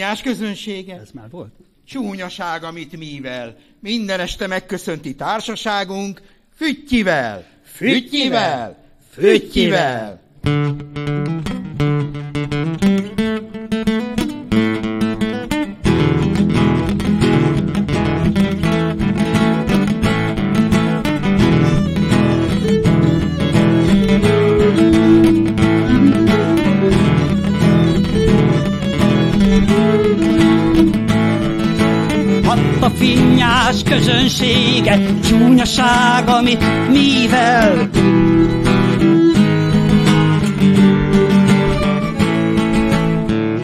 finnyás közönsége. Ez már volt. Csúnyaság, amit mivel. Minden este megköszönti társaságunk füttyivel, füttyivel, füttyivel. Hadd csúnyaság, amit mivel.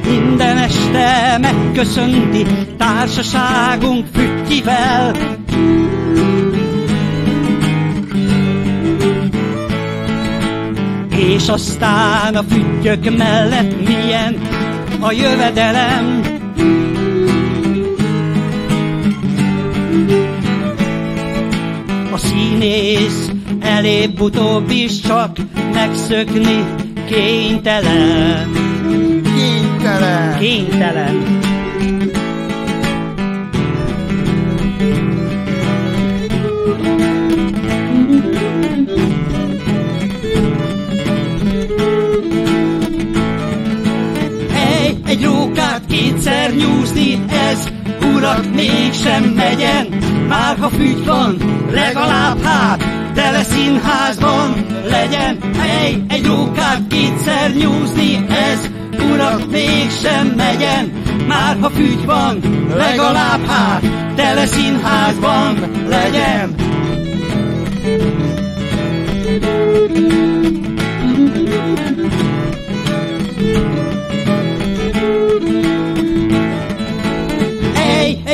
Minden este megköszönti társaságunk füttyivel. És aztán a füttyök mellett milyen a jövedelem. A színész elébb-utóbb is csak megszökni kénytelen. Kénytelen. Kénytelen. Egy, rókát kétszer nyúzni, ez urak mégsem megyen. Már ha fügy van, legalább hát tele színházban legyen. Egy, egy rókát kétszer nyúzni, ez urak mégsem megyen. Már ha fügy van, legalább hát tele színházban legyen. Egy,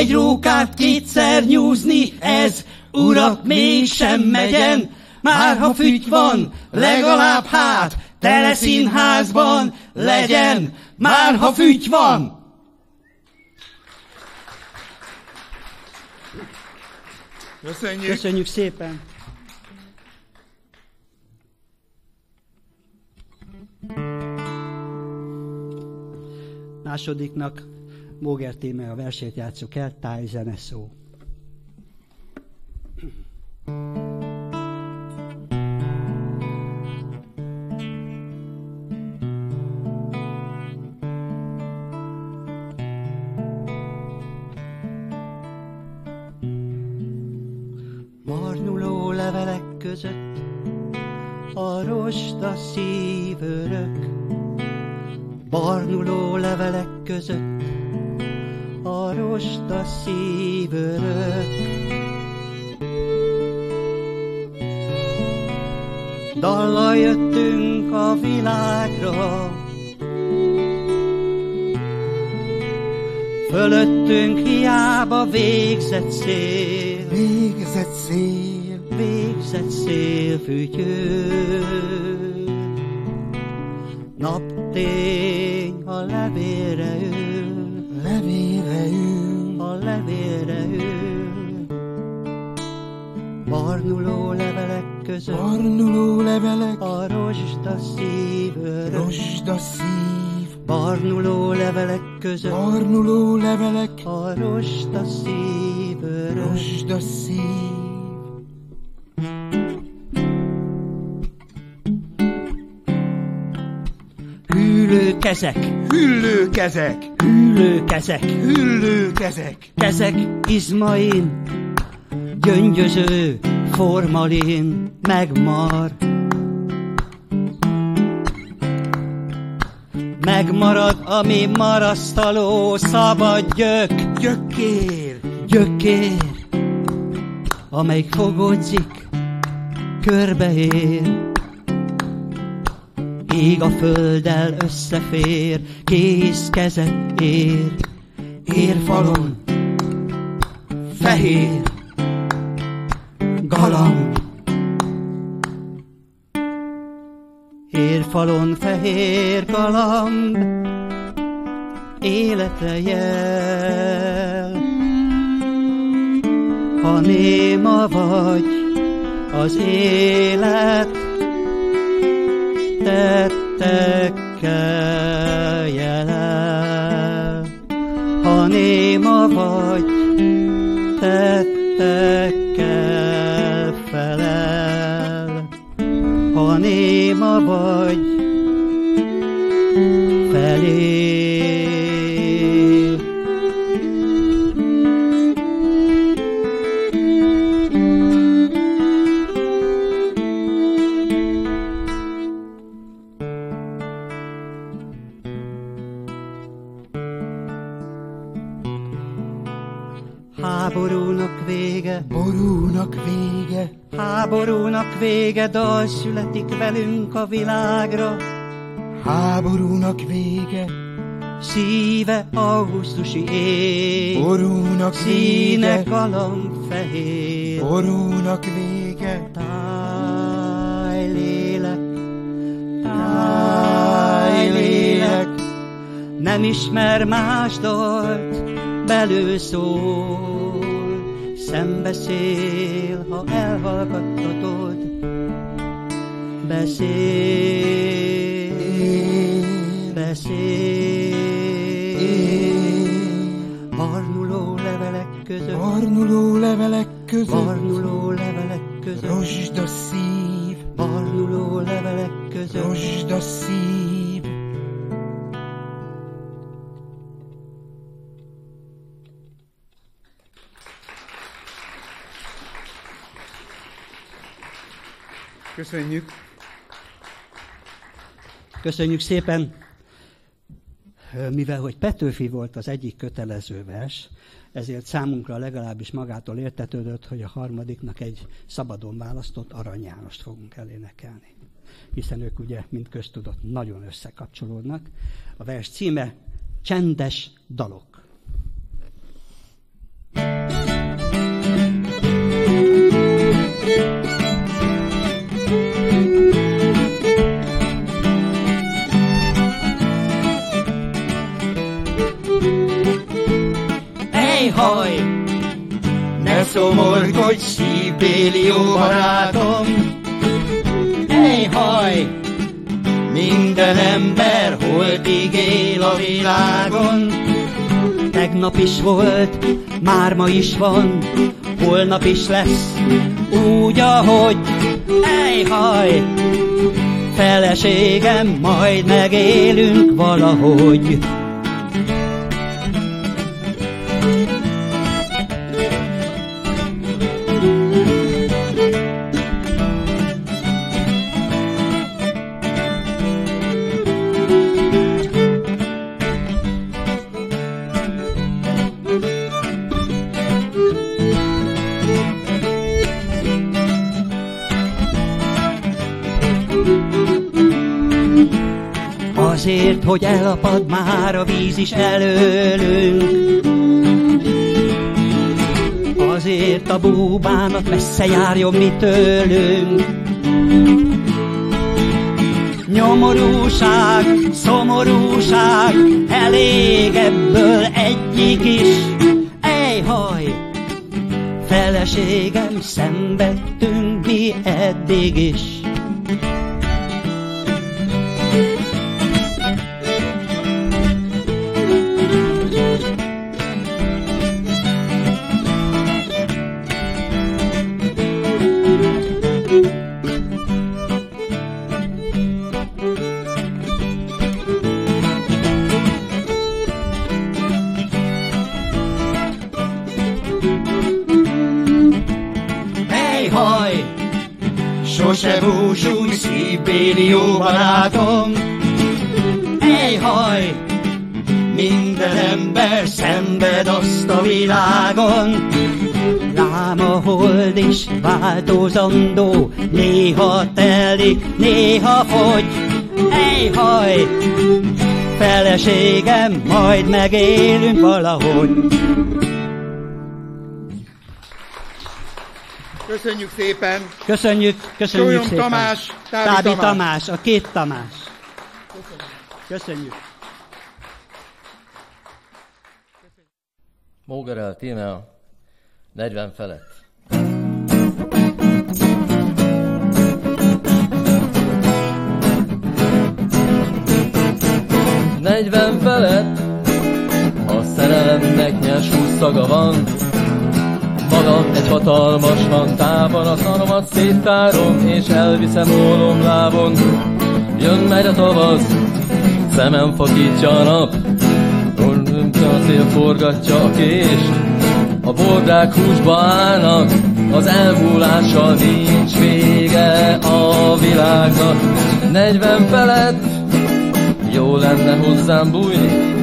egy rókát kétszer nyúzni, ez urak mégsem megyen. Már ha fügy van, legalább hát tele színházban legyen. Már ha fügy van. Köszönjük. Köszönjük szépen. Másodiknak Téme a versét játsszuk el, tájzene szó. Dallal jöttünk a világra, Fölöttünk hiába végzett szél, Végzett szél. végzett szél fütyő. Naptény a levélre ül, Levélre ül. a levélre ül. Barnuló levelek között Barnuló levelek. a rozsda szív örök. Rosda szív. Barnuló levelek között Barnuló levelek. a rozsda szív örök. Rosda szív. Hűlő kezek, Hüllő kezek. hűlő kezek, Hüllő kezek. kezek izmain, gyöngyöző formalin megmar. Megmarad, ami marasztaló, szabad gyök, Gyökér. gyökér, amelyik fogodzik, körbeér. Ég a földdel összefér, kész kezet ér, érfalon, fehér, galamb. Érfalon fehér galamb, életre jel. Ha néma vagy, az élet tettekkel jelel. néma vagy, tettekkel Háborúnak vége, Borúnak vége, háborúnak vége, dal születik velünk a világra. háborúnak vége, Szíve augusztusi ég, borúnak színe vége, fehér. borúnak vége, Táj lélek, táj lélek, nem ismer más dalt, belül szól, szembeszél, ha elhallgattatod, beszél, beszél, barnuló levelek között, barnuló levelek között, barnuló levelek között, rozsd a szív, barnuló levelek között, rozsd Köszönjük! Köszönjük szépen! Mivel, hogy Petőfi volt az egyik kötelező vers, ezért számunkra legalábbis magától értetődött, hogy a harmadiknak egy szabadon választott Arany Jánost fogunk elénekelni. Hiszen ők ugye, mint köztudott, nagyon összekapcsolódnak. A vers címe Csendes dalok. Ejhaj! Szomorkodj, szívbéli jó barátom! Ejhaj! Minden ember holdig él a világon. Tegnap is volt, már ma is van, holnap is lesz, úgy, ahogy ejhaj! Feleségem, majd megélünk valahogy. Azért, hogy elapad már a víz is előlünk. Azért a búbának messze járjon mi tőlünk. Nyomorúság, szomorúság, elég ebből egyik is. Ejhaj! Feleségem, szenvedtünk mi eddig is. Szívbéli jó barátom! Ejhaj! Minden ember szenved azt a világon. Lám a hold is változandó, néha telik, néha fogy. Ejhaj! Feleségem, majd megélünk valahogy. Köszönjük szépen! Köszönjük, köszönjük Sólyom szépen. Tamás, Távi Távi Tamás. Tamás, a két Tamás. Köszönjük. Mógerel Tímea 40 felett. Negyven felett a szerelemnek nyers húsz szaga van. Magam egy hatalmas hangtában a szanomat széttárom, és elviszem ólom lábon. Jön megy a tavasz, szemem fakítja a nap, a szél forgatja a kést, a bordák húsba állnak, az elmúlással nincs vége a világnak. Negyven felett jó lenne hozzám bújni,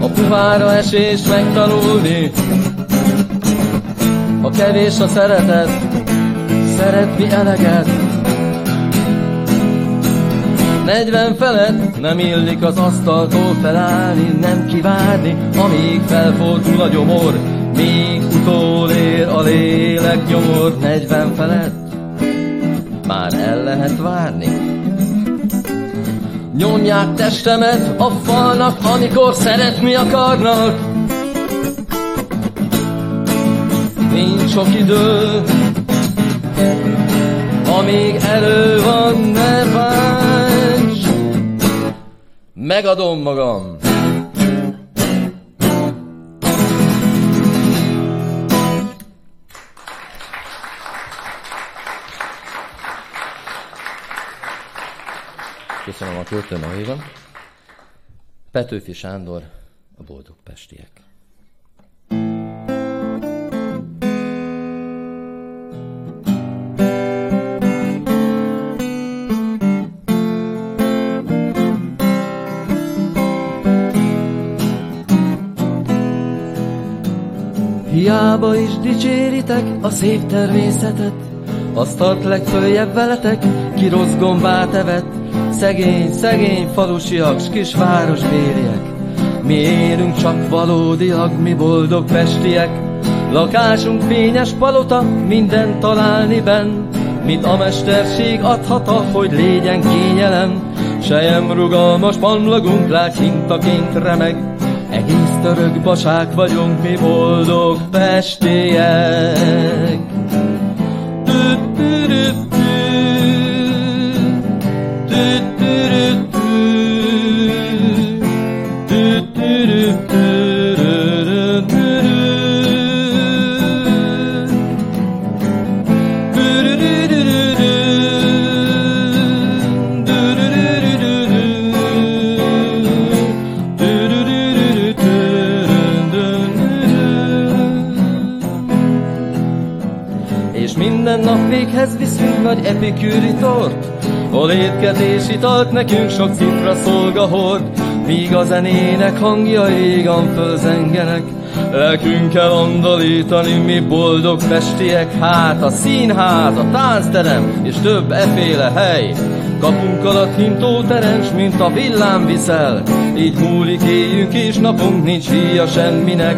a puhára esés megtanulni. A kevés a szeretet, szeretni eleget. Negyven felett nem illik az asztaltól felállni, nem kivárni, amíg felfordul a gyomor, míg utolér a lélek nyomor. Negyven felett már el lehet várni. Nyomják testemet a falnak, amikor szeretni akarnak. Nincs sok idő, amíg elő van, ne bánts. Megadom magam. Köszönöm a költő nevében. Petőfi Sándor, a Boldog Pestiek. Hiába is dicséritek a szép természetet, azt tart legföljebb veletek, ki rossz gombát evett, Szegény, szegény falusiak, s kisvárosbériek, mi élünk csak valódiak, mi boldog pestiek. Lakásunk fényes palota, minden találni benn, mint a mesterség adhata, hogy légyen kényelem. Sejem rugalmas pamlagunk, lát hintaként remeg, egész török basák vagyunk, mi boldog pestiek. Nagy epikűri tort, hol étkezés italt nekünk sok cifra szolga hord, míg a zenének hangja égan fölzengenek. Lelkünk kell andalítani, mi boldog festiek, hát a színház, a táncterem és több eféle hely. Kapunk alatt hintó terens, mint a villám viszel, így múlik éjünk és napunk, nincs híja semminek.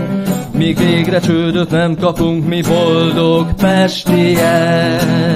Míg végre csődöt nem kapunk, mi boldog pestiek.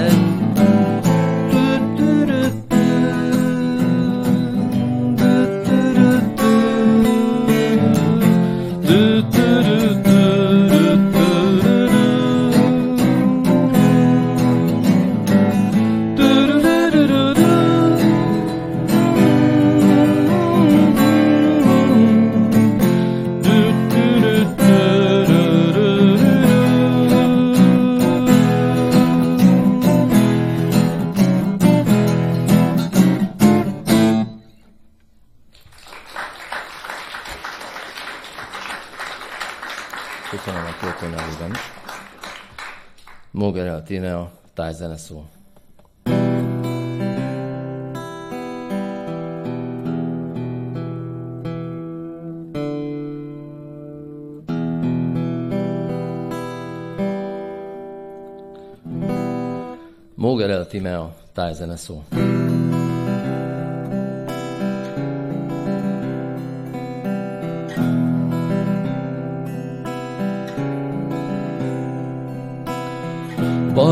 Palesztinája, táj szól. Mógerel Timea, tájzene szó.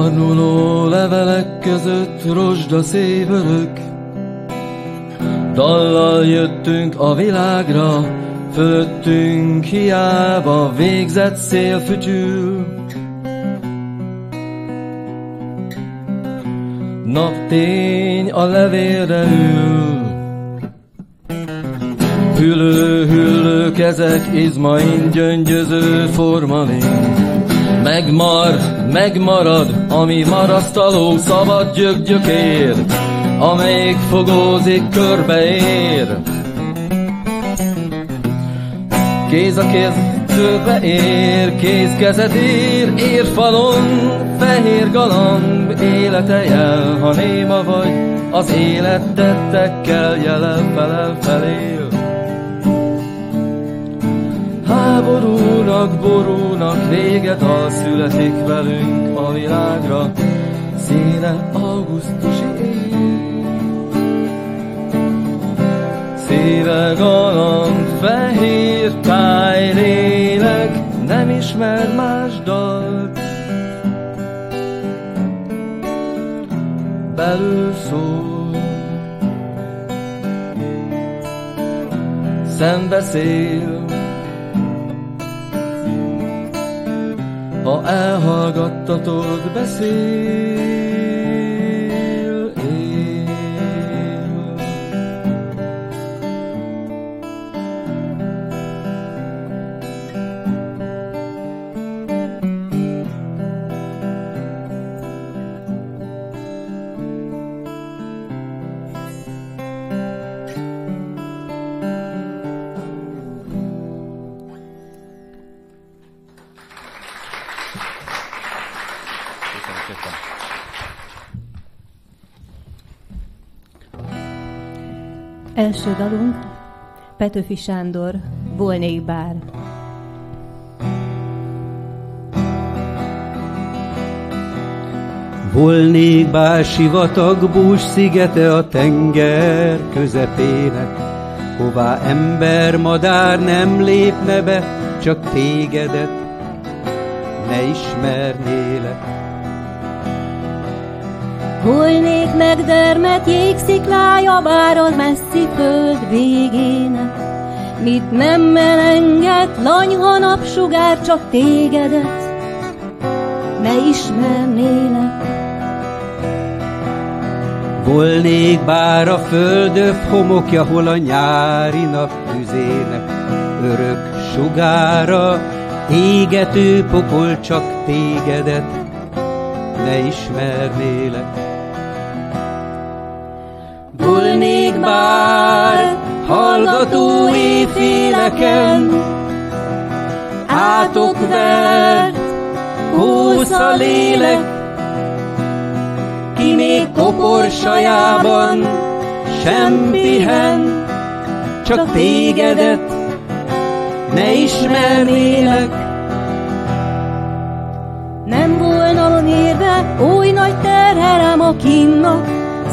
Barnuló levelek között rozsda szévörök, Dallal jöttünk a világra, fölöttünk hiába végzett szél fütyül. Naptény a levélre ül, hüllő, hüllő kezek, izmain gyöngyöző formalin. Megmar, megmarad, ami marasztaló szabad gyökgyökér, amelyik fogózik körbeér. Kéz a kéz körbe ér, kéz kezet ér, ér falon, fehér galamb, élete jel, ha néma vagy, az élet tettekkel jelel felel felél. Háborúnak, borúnak véget al születik velünk a világra, széle augusztusi éj. Széle galamb, fehér táj, lélek, nem ismer más dalt. Belül szól, szembeszél, ha elhallgattatod, beszél. Első dalunk Petőfi Sándor, Volnék bár. Volnék bár sivatag bús szigete a tenger közepének, hová ember, madár nem lépne be, csak tégedet ne ismernélek. Volnék megdermet jégsziklája bár a messzi föld végének, mit nem melenget lanyha napsugár, csak tégedet ne ismernélek. Volnék bár a földöv homokja, hol a nyári nap tüzének örök sugára, égető pokol csak tégedet ne ismernélek. Hallgató éjféleken, átokvert kósza lélek, ki még koporsajában sem pihen, csak tégedet ne ismernélek. Nem volna mérve oly nagy terherem a kínnak,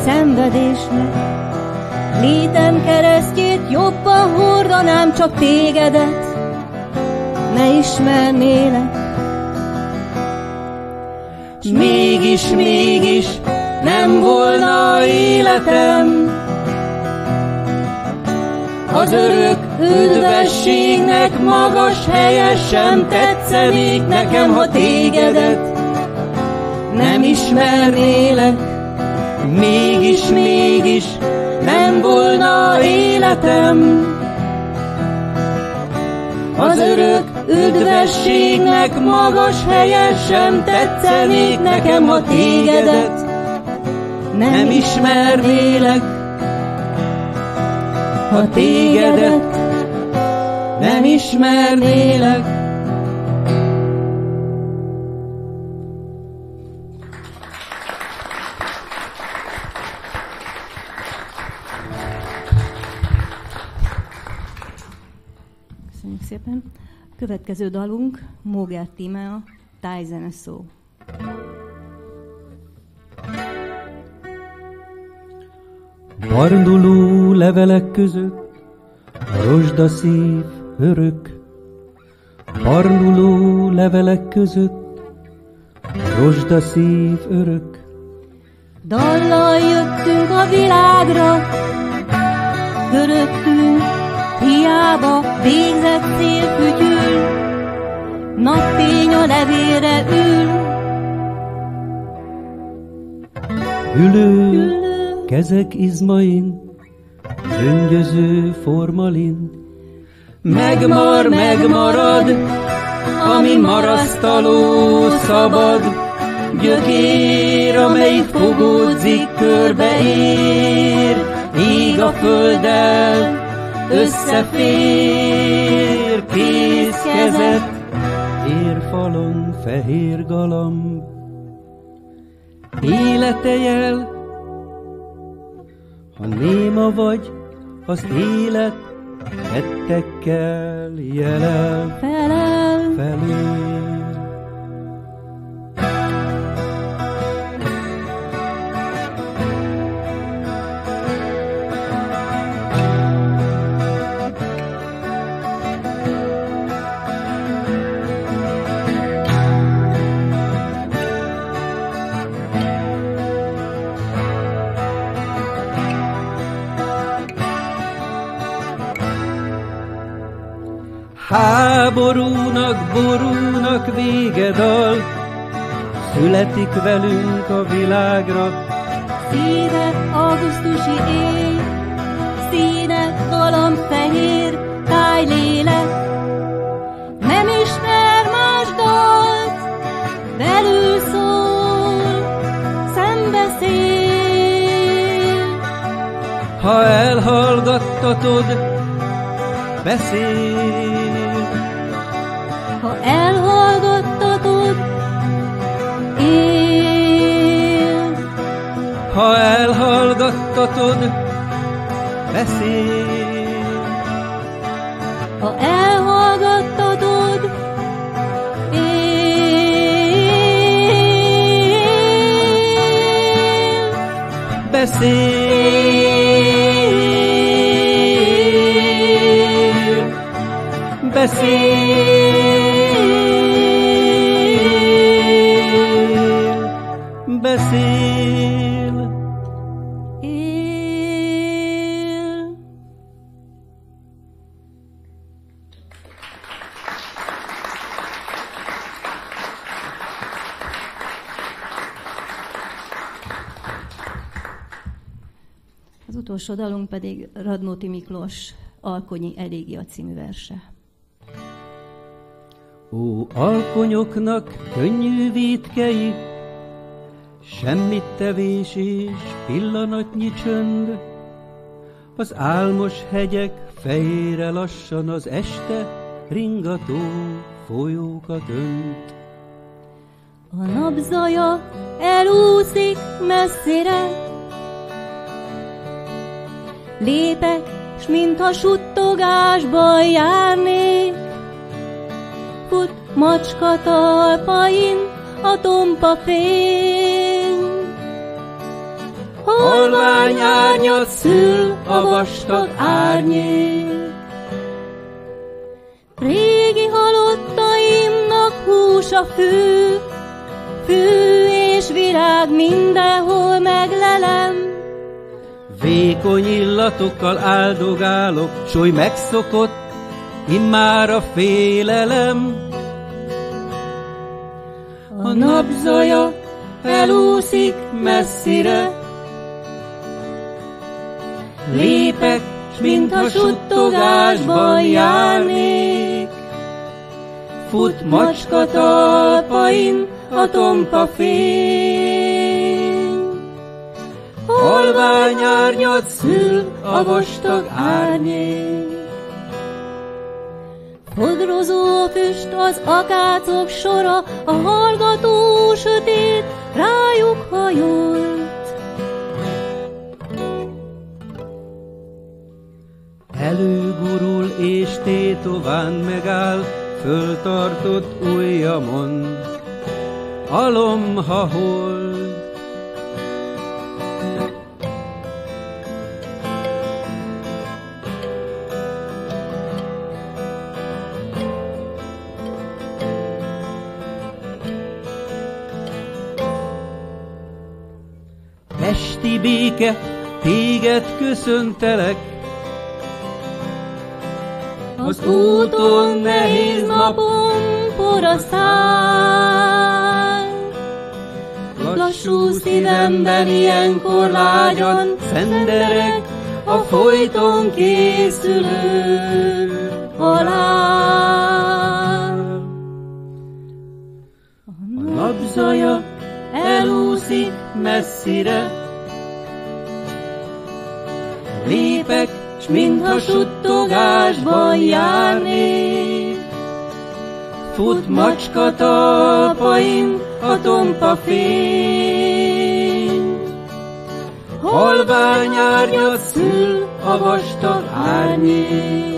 szenvedésnek. Létem keresztjét jobban hordanám, csak tégedet ne ismernélek. S mégis, mégis nem volna életem az örök üdvességnek magas helye sem tetszenék nekem, ha tégedet nem ismernélek. Mégis, mégis nem volna életem az örök üdvességnek magas helye sem tetszenék nekem, ha tégedet nem ismernélek. Ha tégedet nem ismernélek. Következő dalunk Móger Tímea, tájzene szó. Barnuló levelek között rozsdaszív örök. Barnuló levelek között rozsdaszív örök. Dallal jöttünk a világra, köröttünk hiába végzett szél fütyül, napfény a levére ül, Ülő ülő, kezek izmain, gyöngyöző formalin, megmar, megmarad, ami marasztaló szabad, gyökér, amelyik fogódzik, körbe ér, ég a földdel, összefér, kész kezet, Érfalon fehér galamb, élete jel, ha néma vagy, az élet tettekkel jelel Felel, háborúnak, borúnak vége dal, Születik velünk a világra, színe augusztusi éj, színe galamb fehér, tájlélek. Nem ismer más dalt, belül szól, szembeszél. ha elhallgattatod, beszél. Ha elhallgattatod, él. Ha elhallgattatod, beszél. Ha elhallgattatod, él. Beszél, beszél, Az utolsó dalunk pedig Radnóti Miklós Alkonyi Elégia című verse. Ó, alkonyoknak könnyű vétkei, semmit tevés és pillanatnyi csönd, az álmos hegyek fejére lassan az este ringató folyókat önt. A napzaja elúszik messzire, Lépek, s mintha suttogásban járnék, Fut macska talpain a tompa fény. Halvány árnyat szül a vastag árnyék, Régi halottaimnak hús a fű, Fű és virág mindenhol. Vékony illatokkal áldogálok, s oly megszokott, immár a félelem. A napzaja elúszik messzire, Lépek, s mintha suttogásban járnék. Fut macska talpain a tompa fény. Halvány árnyat szül a vastag árnyék. Fodrozó füst az akácok sora, a hallgató sötét rájuk hajolt. Előgurul és tétován megáll, föltartott ujjamon. Alom, ha hold, béke, téged köszöntelek, Az úton nehéz napon porasztál. Lassú szívemben ilyenkor lágyan szendereg a folyton készülő halál. A napzaja elúszik messzire, mintha suttogásban járnék, Fut macska talpain a tompa fény, Halvány árnyat szül a vastag árnyék.